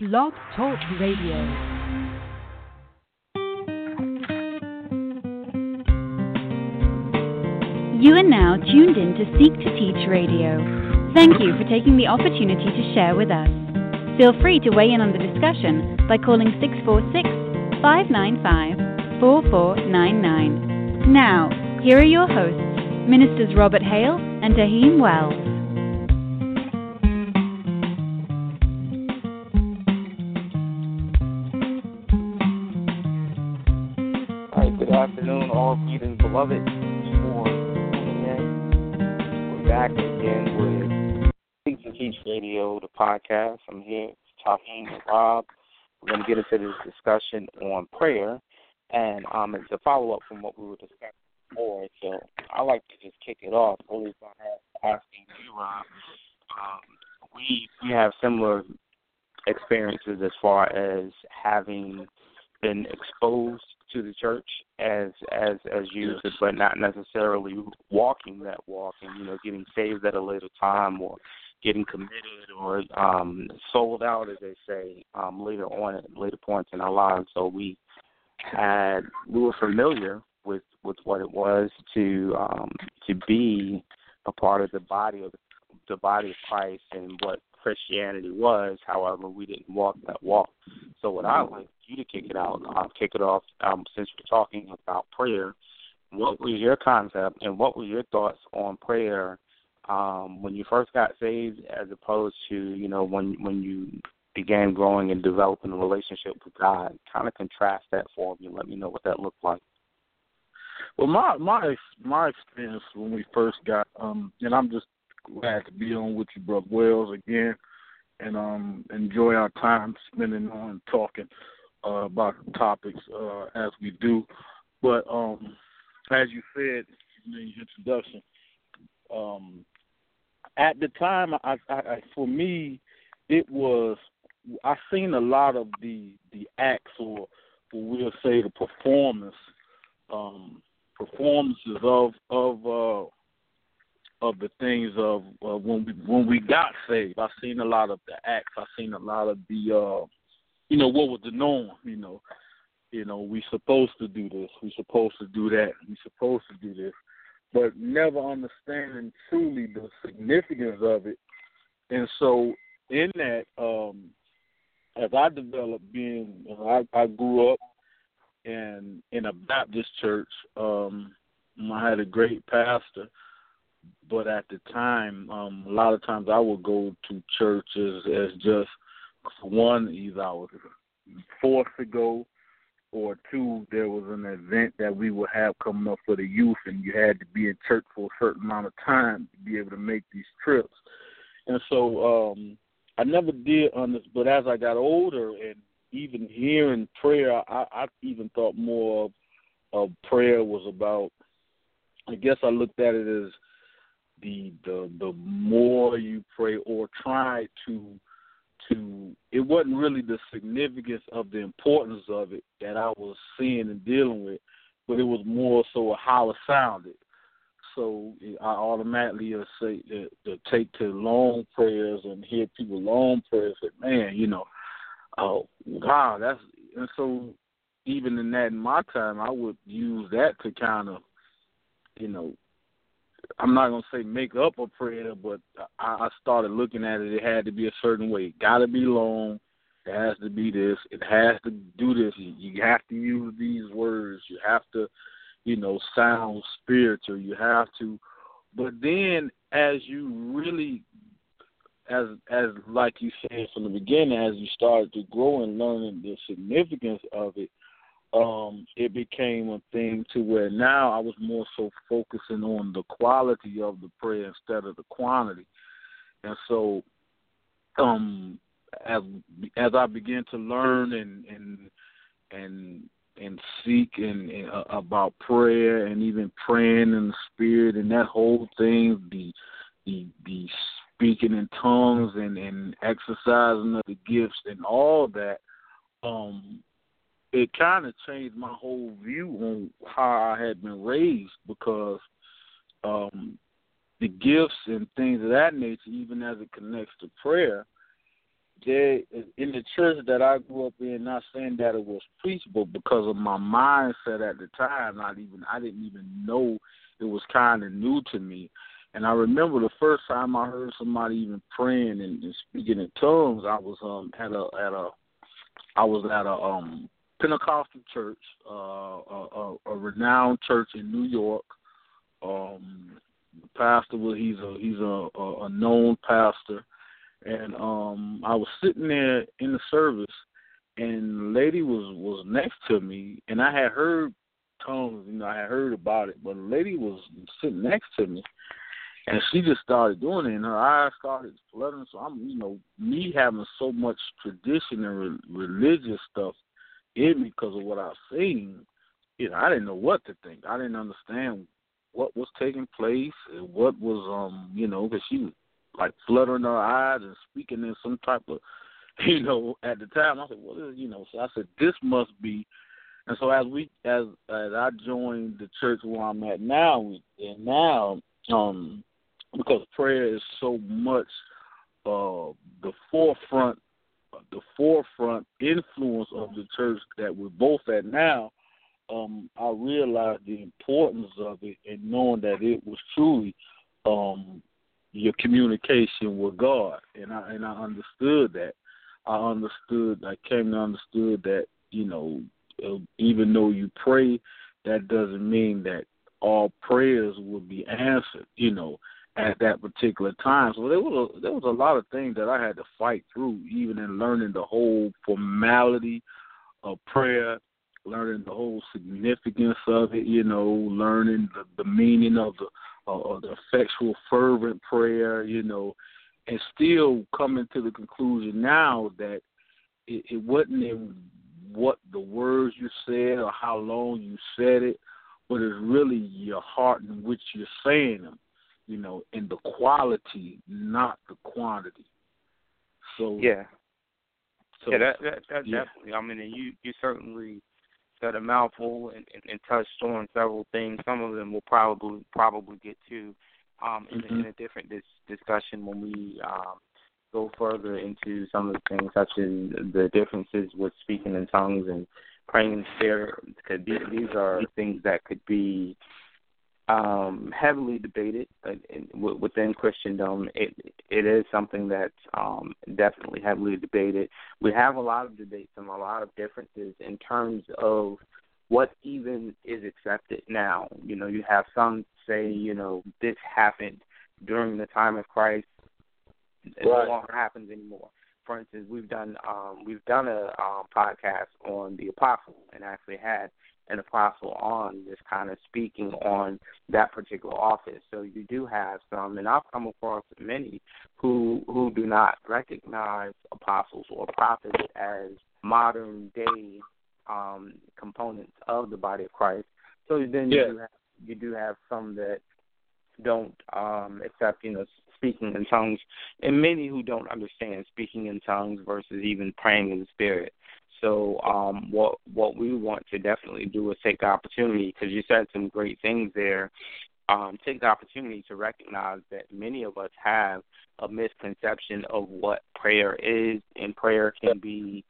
Blog Talk Radio. You are now tuned in to Seek to Teach Radio. Thank you for taking the opportunity to share with us. Feel free to weigh in on the discussion by calling 646 595 4499. Now, here are your hosts, Ministers Robert Hale and Taheem Wells. Greetings, beloved. For We're back again with Teach and Teach Radio, the podcast. I'm here talking Taheem Rob. We're going to get into this discussion on prayer, and um, it's a follow up from what we were discussing before. So I like to just kick it off, really by asking you, Rob. Um, we we have similar experiences as far as having been exposed to the church as as as users, but not necessarily walking that walk and you know getting saved at a later time or getting committed or um sold out as they say um later on at later points in our lives. So we had we were familiar with with what it was to um to be a part of the body of the body of Christ and what Christianity was. However, we didn't walk that walk. So what I like you to kick it out, um, kick it off, um, since we're talking about prayer. What was your concept and what were your thoughts on prayer um, when you first got saved, as opposed to you know when when you began growing and developing a relationship with God? Kind of contrast that for me. Let me know what that looked like. Well, my my my experience when we first got, um, and I'm just glad to be on with you, brother Wells, again, and um enjoy our time spending on talking uh, about topics uh, as we do. But um, as you said in the introduction, um, at the time, I, I, for me, it was I seen a lot of the the acts or, or we'll say the performance um, performances of of uh, of the things of uh, when we when we got saved. I seen a lot of the acts. I seen a lot of the uh, you know what was the norm. You know, you know we supposed to do this. We supposed to do that. We supposed to do this, but never understanding truly the significance of it. And so in that, um, as I developed being, I, I grew up in in a Baptist church. Um, I had a great pastor but at the time, um, a lot of times I would go to churches as just one, either I was forced to go, or two, there was an event that we would have coming up for the youth, and you had to be in church for a certain amount of time to be able to make these trips. And so um, I never did understand, but as I got older and even hearing prayer, I, I even thought more of, of prayer was about. I guess I looked at it as the the the more you pray or try to to it wasn't really the significance of the importance of it that I was seeing and dealing with, but it was more so how it sounded. So I automatically uh, say to, to take to long prayers and hear people long prayers. Say, man, you know, oh wow, that's and so even in that in my time, I would use that to kind of, you know, I'm not gonna say make up a prayer, but I, I started looking at it. It had to be a certain way. It got to be long. It has to be this. It has to do this. You, have to use these words. You have to, you know, sound spiritual. You have to. But then, as you really, as as like you said from the beginning, as you started to grow and learning the significance of it, um, it became a thing to where now I was more so focusing on the quality of the prayer instead of the quantity. And so um as as I began to learn and and and and seek and, and uh, about prayer and even praying in the spirit and that whole thing the the the speaking in tongues and and exercising of the gifts and all that um it kind of changed my whole view on how I had been raised because um, the gifts and things of that nature, even as it connects to prayer, they in the church that I grew up in, not saying that it was preachable because of my mindset at the time. Not even I didn't even know it was kind of new to me. And I remember the first time I heard somebody even praying and, and speaking in tongues. I was um at a at a I was at a um Pentecostal church, uh, a, a, a renowned church in New York. Um, the pastor was he's a he's a, a, a known pastor, and um, I was sitting there in the service, and the lady was was next to me, and I had heard tongues, you know, I had heard about it, but the lady was sitting next to me, and she just started doing it, and her eyes started fluttering. So I'm, you know, me having so much tradition and re- religious stuff in me because of what I've seen. You know, I didn't know what to think. I didn't understand what was taking place and what was, um, you know, because she was like fluttering her eyes and speaking in some type of, you know, at the time I said, well, you know, so I said this must be. And so as we as as I joined the church where I'm at now, and now um because prayer is so much uh, the forefront, the forefront influence of the church that we're both at now. Um, I realized the importance of it and knowing that it was truly um, your communication with God, and I and I understood that. I understood. I came to understood that you know, uh, even though you pray, that doesn't mean that all prayers will be answered. You know, at that particular time. So there was a, there was a lot of things that I had to fight through, even in learning the whole formality of prayer, learning the whole significance of it. You know, learning the, the meaning of the uh, the effectual fervent prayer. You know, and still coming to the conclusion now that it, it wasn't in what the words you said or how long you said it, but it's really your heart in which you're saying them you know, in the quality, not the quantity. So yeah, so, yeah, that that, that yeah. definitely. I mean, you you certainly said a mouthful and, and, and touched on several things. Some of them we'll probably probably get to um, in, mm-hmm. in a different dis- discussion when we um, go further into some of the things such as the differences with speaking in tongues and praying in spirit. Because these, these are things that could be um, heavily debated uh, within Christendom. It it is something that's um, definitely heavily debated. We have a lot of debates and a lot of differences in terms of what even is accepted now. You know, you have some say, you know, this happened during the time of Christ. It right. no longer happens anymore. For instance, we've done um, we've done a um, podcast on the apostle and actually had an apostle on just kind of speaking on that particular office. So you do have some, and I've come across many who who do not recognize apostles or prophets as modern day um, components of the body of Christ. So then yeah. you do have, you do have some that don't um, accept, you know, speaking in tongues, and many who don't understand speaking in tongues versus even praying in the spirit. So um, what what we want to definitely do is take the opportunity because you said some great things there. Um, take the opportunity to recognize that many of us have a misconception of what prayer is, and prayer can be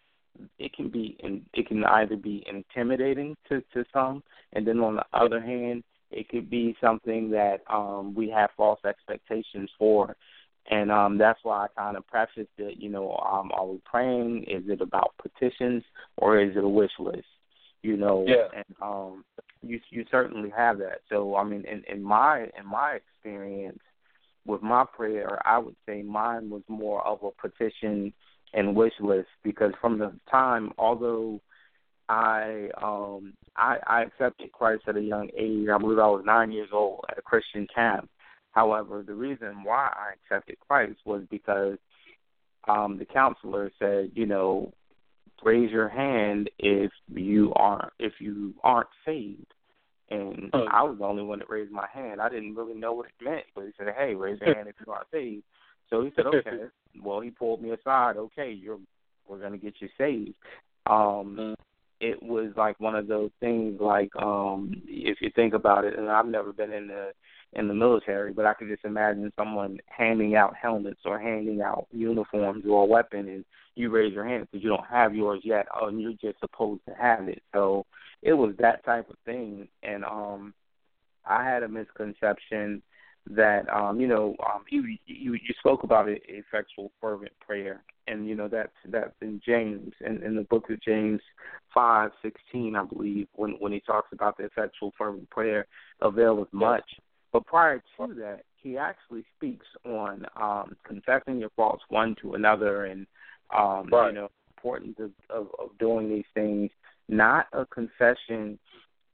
it can be it can either be intimidating to to some, and then on the other hand, it could be something that um, we have false expectations for. And um, that's why I kind of prefaced it, you know, um, are we praying? Is it about petitions or is it a wish list? You know, yeah. and um, you you certainly have that. So I mean, in, in my in my experience with my prayer, I would say mine was more of a petition and wish list because from the time, although I um I, I accepted Christ at a young age, I believe I was nine years old at a Christian camp However, the reason why I accepted Christ was because um, the counselor said, you know, raise your hand if you aren't if you aren't saved. And oh. I was the only one that raised my hand. I didn't really know what it meant, but he said, "Hey, raise your hand if you aren't saved." So he said, "Okay." well, he pulled me aside. Okay, you're we're gonna get you saved. Um, mm. It was like one of those things like um if you think about it and I've never been in the in the military, but I could just imagine someone handing out helmets or handing out uniforms or a weapon and you raise your hand because you don't have yours yet oh, and you're just supposed to have it. So it was that type of thing and um I had a misconception that um, you know um, you, you you spoke about it, effectual fervent prayer, and you know that's that's in James in, in the book of James five sixteen, I believe, when when he talks about the effectual fervent prayer availeth much. But prior to that, he actually speaks on um, confessing your faults one to another, and um, right. you know importance of, of of doing these things, not a confession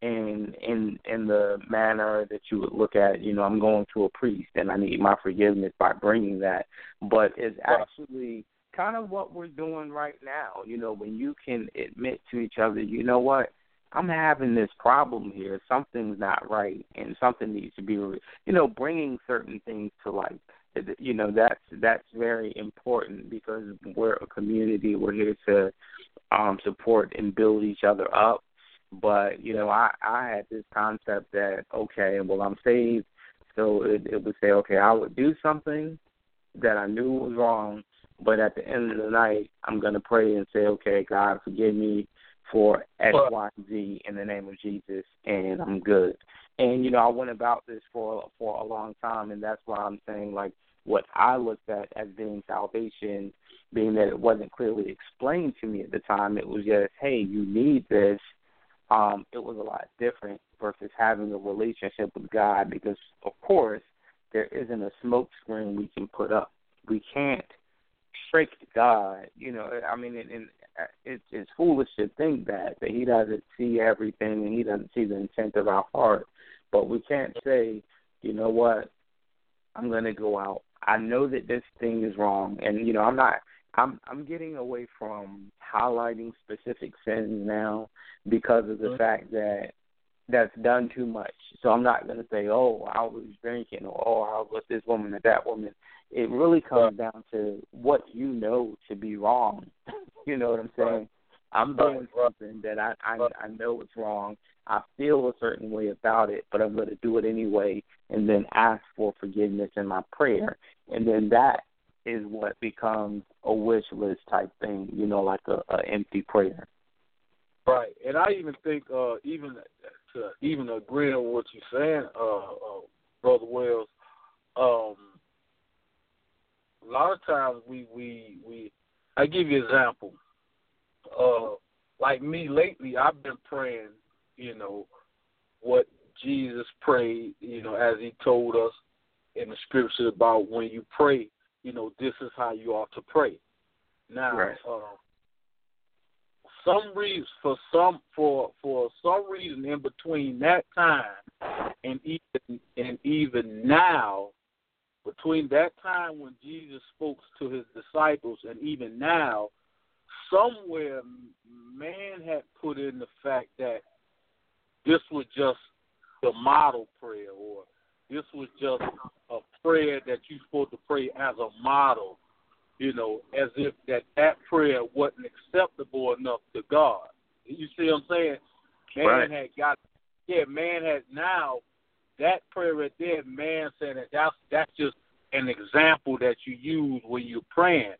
in in in the manner that you would look at you know i'm going to a priest and i need my forgiveness by bringing that. But it's actually kind of what we're doing right now. You know when you can admit to each other you know what? I'm having this problem here. Something's not right and something needs to be you know bringing certain things to light you know that's that's very important because we're a community. We're here to um support and build each other up but you know, I I had this concept that okay, well I'm saved, so it, it would say okay, I would do something that I knew was wrong, but at the end of the night, I'm gonna pray and say, okay, God, forgive me for X, Y, Z in the name of Jesus, and I'm good. And you know, I went about this for for a long time, and that's why I'm saying like what I looked at as being salvation, being that it wasn't clearly explained to me at the time. It was just, hey, you need this um, it was a lot different versus having a relationship with God because, of course, there isn't a smoke screen we can put up. We can't trick God. You know, I mean, it, it, it's it's foolish to think that that He doesn't see everything and He doesn't see the intent of our heart. But we can't say, you know what, I'm going to go out. I know that this thing is wrong, and you know, I'm not I'm I'm getting away from highlighting specific sins now because of the mm-hmm. fact that that's done too much. So I'm not going to say, oh, I was drinking or oh, I was with this woman or that woman. It really comes right. down to what you know to be wrong. you know what I'm saying? Right. I'm doing right. something that I, I I know it's wrong. I feel a certain way about it, but I'm going to do it anyway, and then ask for forgiveness in my prayer, and then that is what becomes a wish list type thing, you know, like a, a empty prayer. Right, and I even think, uh, even to even agree on what you're saying, uh, uh, brother Wells, um, a lot of times we we we, I give you an example. Uh, like me lately, I've been praying, you know, what Jesus prayed, you know, as He told us in the scripture about when you pray, you know, this is how you ought to pray. Now, right. uh, some reason for some for for some reason in between that time and even and even now, between that time when Jesus spoke to his disciples and even now, somewhere man had put in the fact that this was just the model prayer or this was just a prayer that you're supposed to pray as a model, you know, as if that that prayer wasn't acceptable enough to God. You see what I'm saying? Man right. had got, yeah, man had now that prayer right there. Man saying that that's that's just an example that you use when you're praying.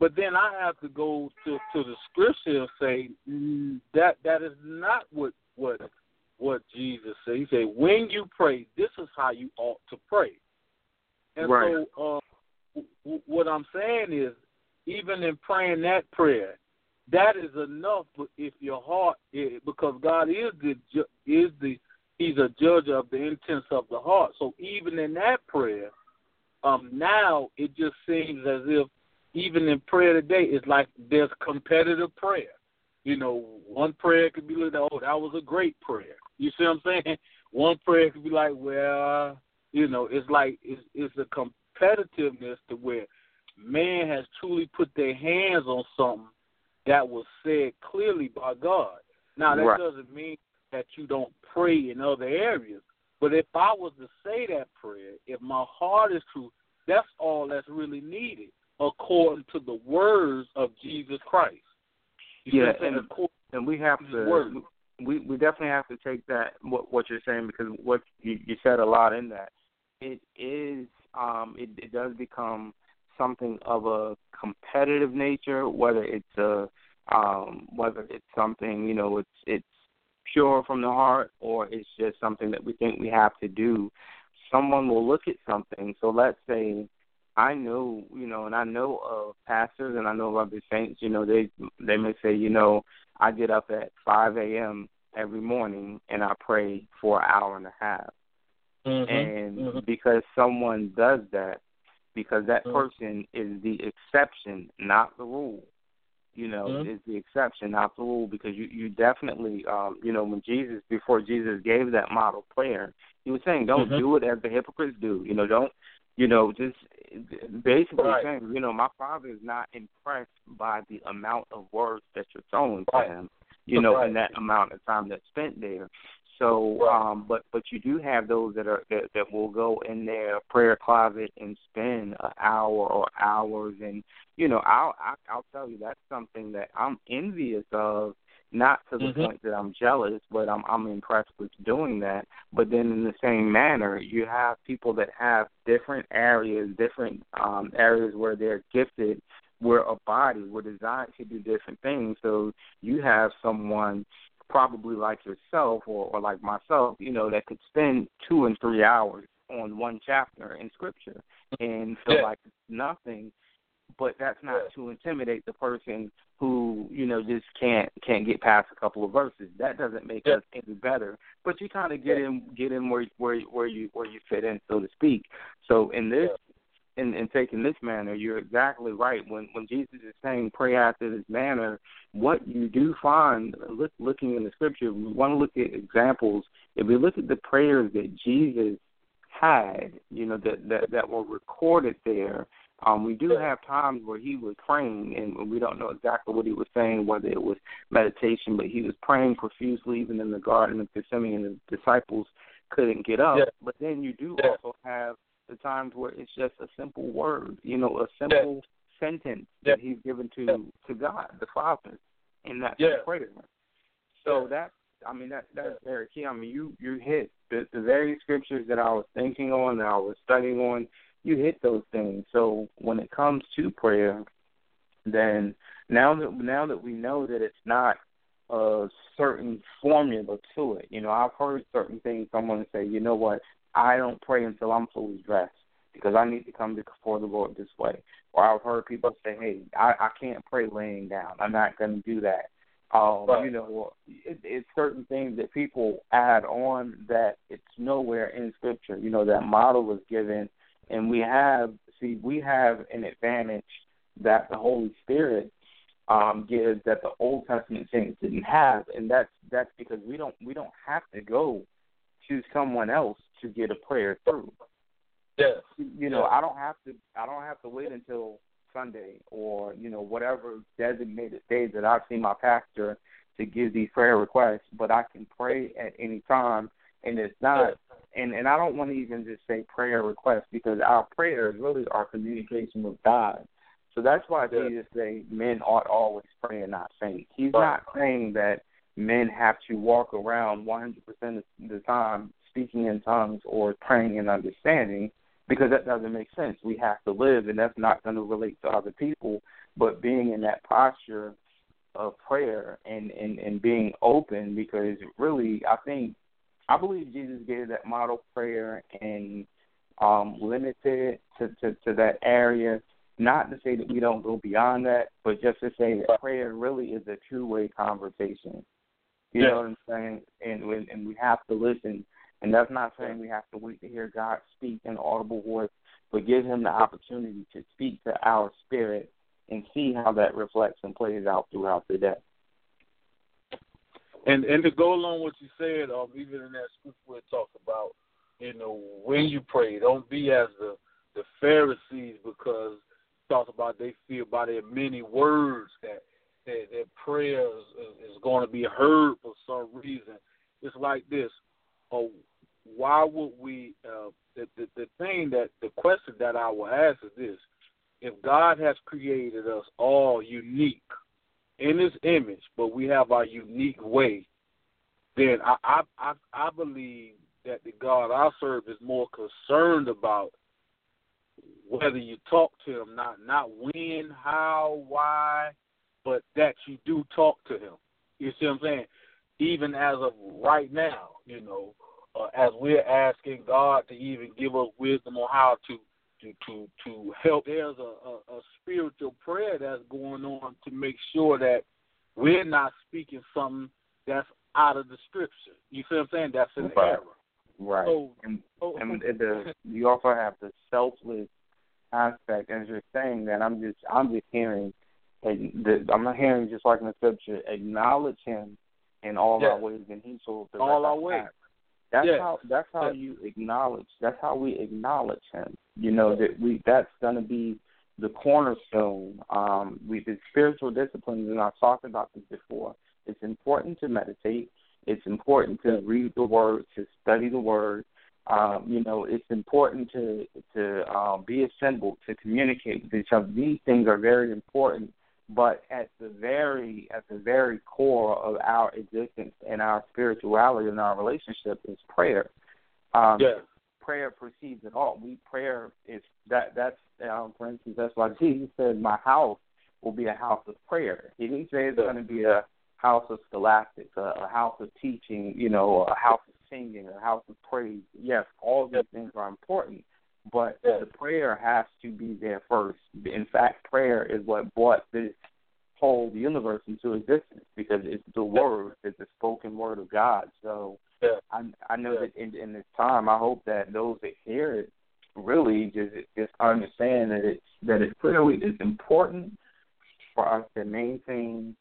But then I have to go to to the scripture and say mm, that that is not what what what Jesus said. He said, "When you pray, this is how you ought to pray." And right. so, uh, w- what I'm saying is, even in praying that prayer, that is enough. If your heart, is, because God is the is the He's a judge of the intents of the heart. So even in that prayer, um, now it just seems as if even in prayer today, it's like there's competitive prayer. You know, one prayer could be like, oh, that was a great prayer. You see what I'm saying? One prayer could be like, well, you know, it's like it's it's a competitiveness to where man has truly put their hands on something that was said clearly by God. Now that right. doesn't mean that you don't pray in other areas. But if I was to say that prayer, if my heart is true, that's all that's really needed according to the words of Jesus Christ. You yeah, and and we have to we we definitely have to take that what what you're saying because what you, you said a lot in that. It is um it, it does become something of a competitive nature, whether it's a um whether it's something you know it's it's pure from the heart or it's just something that we think we have to do. Someone will look at something. So let's say I know, you know, and I know of pastors and I know of other saints, you know, they they may say, you know, I get up at five AM every morning and I pray for an hour and a half. Mm-hmm. And mm-hmm. because someone does that, because that mm-hmm. person is the exception, not the rule. You know, mm-hmm. is the exception, not the rule, because you you definitely um, you know, when Jesus before Jesus gave that model prayer, he was saying, Don't Mm-hmm. do it as the hypocrites do. You know, don't you know, just basically Right. saying, you know, my father is not impressed by the amount of words that you're throwing to him, you know, Right. in that amount of time that's spent there. So, Right. um, but but you do have those that are that, that will go in their prayer closet and spend an hour or hours, and you know, I'll I, I'll tell you that's something that I'm envious of. Not to the Mhm. point that I'm jealous, but I'm I'm impressed with doing that. But then in the same manner, you have people that have different areas, different um areas where they're gifted, where a body were designed to do different things. So you have someone probably like yourself or, or like myself, you know, that could spend two and three hours on one chapter in scripture and feel Yeah. like it's nothing but that's not Yeah. to intimidate the person who you know just can't can't get past a couple of verses. That doesn't make Yeah. us any better. But you kind of get Yeah. in get in where where where you where you fit in, so to speak. So in this in, in taking this manner, you're exactly right. When when Jesus is saying pray after this manner, what you do find look, looking in the scripture, we want to look at examples. If we look at the prayers that Jesus had, you know, that that, that were recorded there, um, we do have times where he was praying, and we don't know exactly what he was saying, whether it was meditation, but he was praying profusely, even in the Garden of Gethsemane, and the disciples couldn't get up. Yeah. But then you do Yeah. also have the times where it's just a simple word, you know, a simple sentence that he's given to Yeah. to God, the Father, that's Yeah. prayer. So Yeah. that I mean that that's very key. I mean you you hit the the very scriptures that I was thinking on, that I was studying on. You hit those things. So when it comes to prayer, then now that now that we know that it's not a certain formula to it. You know, I've heard certain things. Someone say, you know what, I don't pray until I'm fully dressed because I need to come before the Lord this way. Or I've heard people say, hey, I, I can't pray laying down. I'm not going to do that. Um, Right. You know, it, it's certain things that people add on that it's nowhere in Scripture. You know, that model was given, and we have see we have an advantage that the Holy Spirit um, gives that the Old Testament saints didn't have, and that's that's because we don't we don't have to go to someone else to get a prayer through. Yes. You know, I don't have to I don't have to wait until Sunday or you know whatever designated day that I see my pastor to give these prayer requests, but I can pray at any time, and it's not. And and I don't want to even just say prayer requests because our prayers really are communication with God. So that's why Yeah. Jesus say men ought always pray and not faint. He's Right. not saying that men have to walk around 100% of the time speaking in tongues or praying and understanding because that doesn't make sense. We have to live, and that's not going to relate to other people. But being in that posture of prayer and, and, and being open, because really, I think, I believe Jesus gave that model prayer and um, limited to, to, to that area. Not to say that we don't go beyond that, but just to say that prayer really is a two way conversation. You Yeah. know what I'm saying? And when- and we have to listen. And that's not saying we have to wait to hear God speak in audible voice, but give Him the opportunity to speak to our spirit and see how that reflects and plays out throughout the day. And and to go along with what you said, um, even in that scripture where it talks about, you know, when you pray, don't be as the the Pharisees because it talks about they feel by their many words that that their prayers is, is going to be heard for some reason. It's like this. Oh, why would we? Uh, the, the the thing that the question that I will ask is this: If God has created us all unique, in His image, but we have our unique way, then I I I, believe that the God I serve is more concerned about whether you talk to him, not not when, how, why, but that you do talk to him. You see what I'm saying? Even as of right now, you know, uh, as we're asking God to even give us wisdom on how to to to to help. There's a, a, a spiritual prayer that's going on to make sure that we're not speaking something that's out of the scripture. You see what I'm saying? That's an right. error. Right. So, and so, and the you also have the selfless aspect, as you're saying that. I'm just I'm just hearing, the, I'm not hearing just like in the scripture. Acknowledge Him in all Yes. our ways, and He shall direct All our path. That's Yes. how that's how Yes. you acknowledge. That's how we acknowledge Him. You know that we that's going to be the cornerstone. Um, we the spiritual disciplines, and I've talked about this before. It's important to meditate. It's important to read the Word, to study the Word. Um, you know, it's important to to um, be assembled, to communicate with each other. These things are very important. But at the very at the very core of our existence and our spirituality and our relationship is prayer. Um, yeah. prayer precedes it all. We prayer is that that's um, for instance that's why Jesus said, "My house will be a house of prayer." He didn't say it's Yeah. going to be a house of scholastics, a, a house of teaching, you know, a house of singing, a house of praise. Yes, all these things are important, but the prayer has to be there first. In fact, prayer is what brought this whole universe into existence because it's the word, it's the spoken word of God. So Yeah. I I know Yeah. that in in this time, I hope that those that hear it really just just understand that it's that it's clearly it's important for us to maintain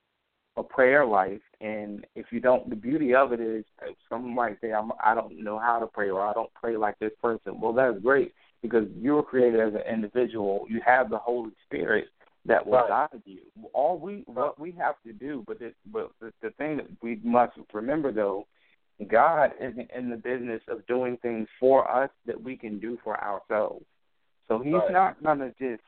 a prayer life. And if you don't, the beauty of it is, uh, some might say, I'm, I don't know how to pray, or I don't pray like this person. Well, that's great because you were created as an individual. You have the Holy Spirit that will Right. guide you. All we what we have to do, but this, but the, the thing that we must remember though, God isn't in the business of doing things for us that we can do for ourselves. So He's Right. not gonna just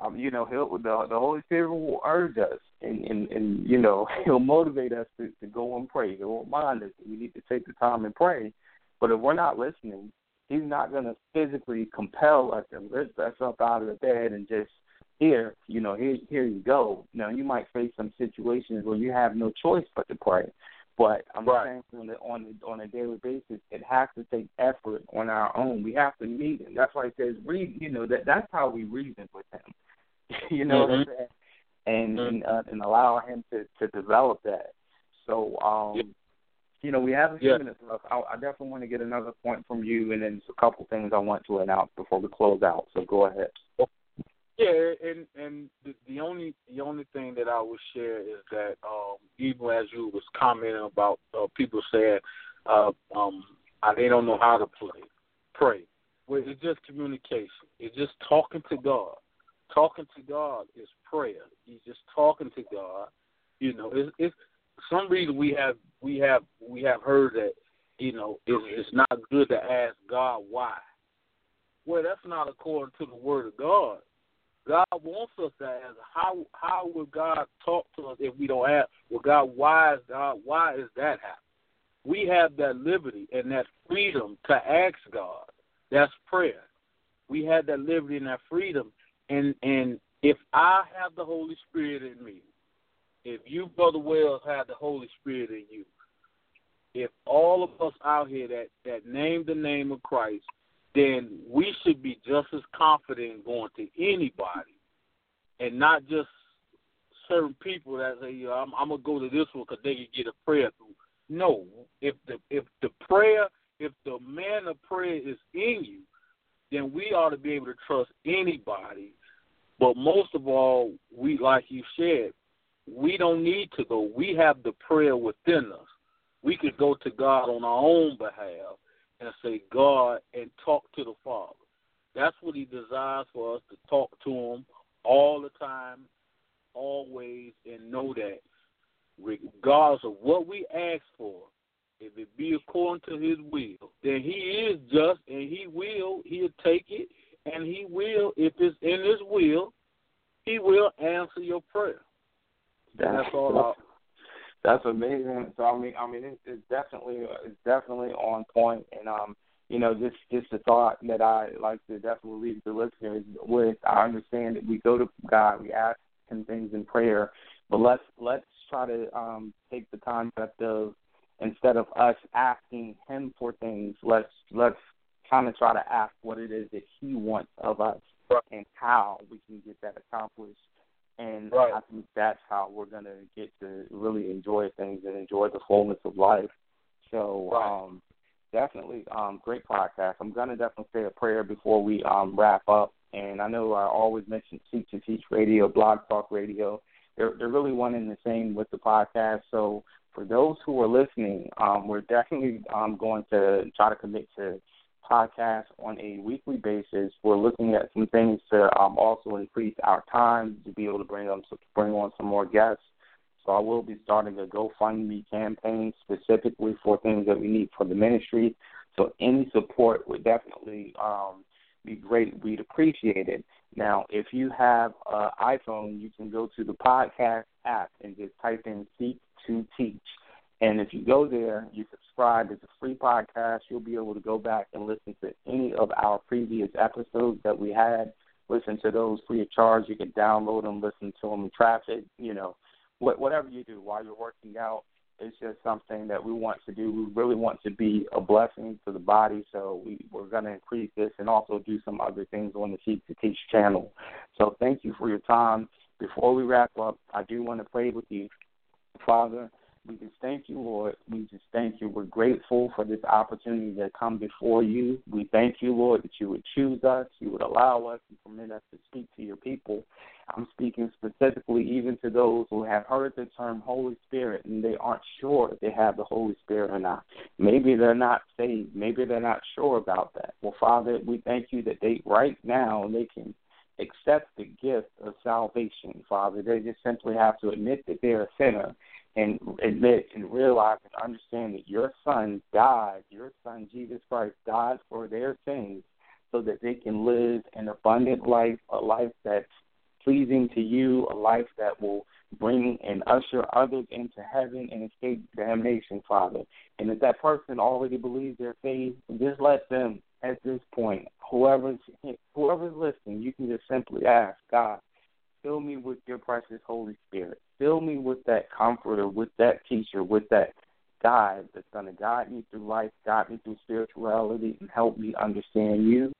um, you know, he'll the the Holy Spirit will urge us and, and, and you know, he'll motivate us to, to go and pray. He'll remind us we need to take the time and pray. But if we're not listening, he's not gonna physically compel us to lift us up out of the bed and just here, you know, here here you go. Now you might face some situations where you have no choice but to pray. But I'm Right. saying on the, on the, on a daily basis, it has to take effort on our own. We have to meet him. That's why it says read. You know that that's how we reason with him. you know what I'm saying? And Mhm. and, uh, and allow him to to develop that. So um. You know, we have a few Yeah. minutes left. I, I definitely want to get another point from you, and then just a couple things I want to announce before we close out. So go ahead. Yeah, and and the, the only the only thing that I would share is that um, even as you was commenting about uh, people saying uh, um, uh, they don't know how to play, pray. Well, it's just communication. It's just talking to God. Talking to God is prayer. He's just talking to God. You know, it's, it's some reason we have we have we have heard that you know it's, it's not good to ask God why. Well, that's not according to the Word of God. God wants us to ask how how would God talk to us if we don't ask? Well, God, why is God? Why is that happening? We have that liberty and that freedom to ask God. That's prayer. We have that liberty and that freedom. And and if I have the Holy Spirit in me, if you, Brother Wells, have the Holy Spirit in you, if all of us out here that that name the name of Christ then we should be just as confident going to anybody and not just certain people that say, you know, I'm, I'm gonna go to this one because they can get a prayer through. No, if the if the prayer, if the man of prayer is in you, then we ought to be able to trust anybody. But most of all, we like you said, we don't need to go. We have the prayer within us. We could go to God on our own behalf and say God and talk to the Father. That's what He desires for us to talk to Him all the time, always, and know that regardless of what we ask for, if it be according to His will, then He is just and He will, He'll take it, and He will, if it's in His will, He will answer your prayer. That's, that's all. That's, that's amazing. So I mean, I mean, it's, it's definitely it's definitely on point. point, and um, you know, just just a thought that I like to definitely leave the listeners with. I understand that we go to God, we ask Him things in prayer, but let's let's try to um take the concept of instead of us asking Him for things, let's let's kind of try to ask what it is that He wants of us and how we can get that accomplished. And right. I think that's how we're going to get to really enjoy things and enjoy the fullness of life. So, right. um, definitely, um, great podcast. I'm going to definitely say a prayer before we um, wrap up. And I know I always mention Seek to Teach Radio, Blog Talk Radio. They're they're really one and the same with the podcast. So for those who are listening, um, we're definitely um, going to try to commit to podcast on a weekly basis. We're looking at some things to um, also increase our time to be able to bring on bring on some more guests. So I will be starting a GoFundMe campaign specifically for things that we need for the ministry. So any support would definitely um, be great. We'd appreciate it. Now, if you have an iPhone, you can go to the podcast app and just type in Seek to Teach and if you go there, you It's a free podcast. You'll be able to go back and listen to any of our previous episodes that we had. Listen to those free of charge. You can download them, listen to them in traffic. You know, whatever you do while you're working out. It's just something that we want to do. We really want to be a blessing to the body, so we, we're going to increase this and also do some other things on the Seek to Teach channel. So thank you for your time. Before we wrap up, I do want to pray with you. Father, we just thank you, Lord. We just thank you. We're grateful for this opportunity to come before you. We thank you, Lord, that you would choose us, you would allow us and permit us to speak to your people. I'm speaking specifically even to those who have heard the term Holy Spirit and they aren't sure if they have the Holy Spirit or not. Maybe they're not saved. Maybe they're not sure about that. Well, Father, we thank you that they right now they can accept the gift of salvation, Father. They just simply have to admit that they're a sinner and admit and realize and understand that your son died, your son Jesus Christ died for their sins so that they can live an abundant life, a life that's pleasing to you, a life that will bring and usher others into heaven and escape damnation, Father. And if that person already believes their faith, just let them at this point, whoever's whoever's listening, you can just simply ask God, Fill me with your precious Holy Spirit. Fill me with that comforter, with that teacher, with that guide that's going to guide me through life, guide me through spirituality, and help me understand you.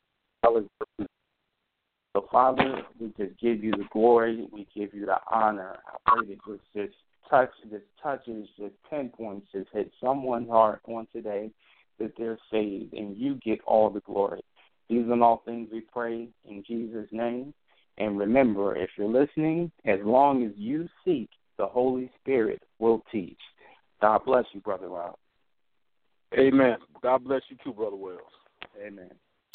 So, Father, we just give you the glory. We give you the honor. I pray that this just touch, this touches, just pinpoints, just hit someone's heart on today that they're saved, and you get all the glory. These are all things we pray in Jesus' name. And remember, if you're listening, as long as you seek, the Holy Spirit will teach. God bless you, Brother Rob. Amen. God bless you too, Brother Wells. Amen.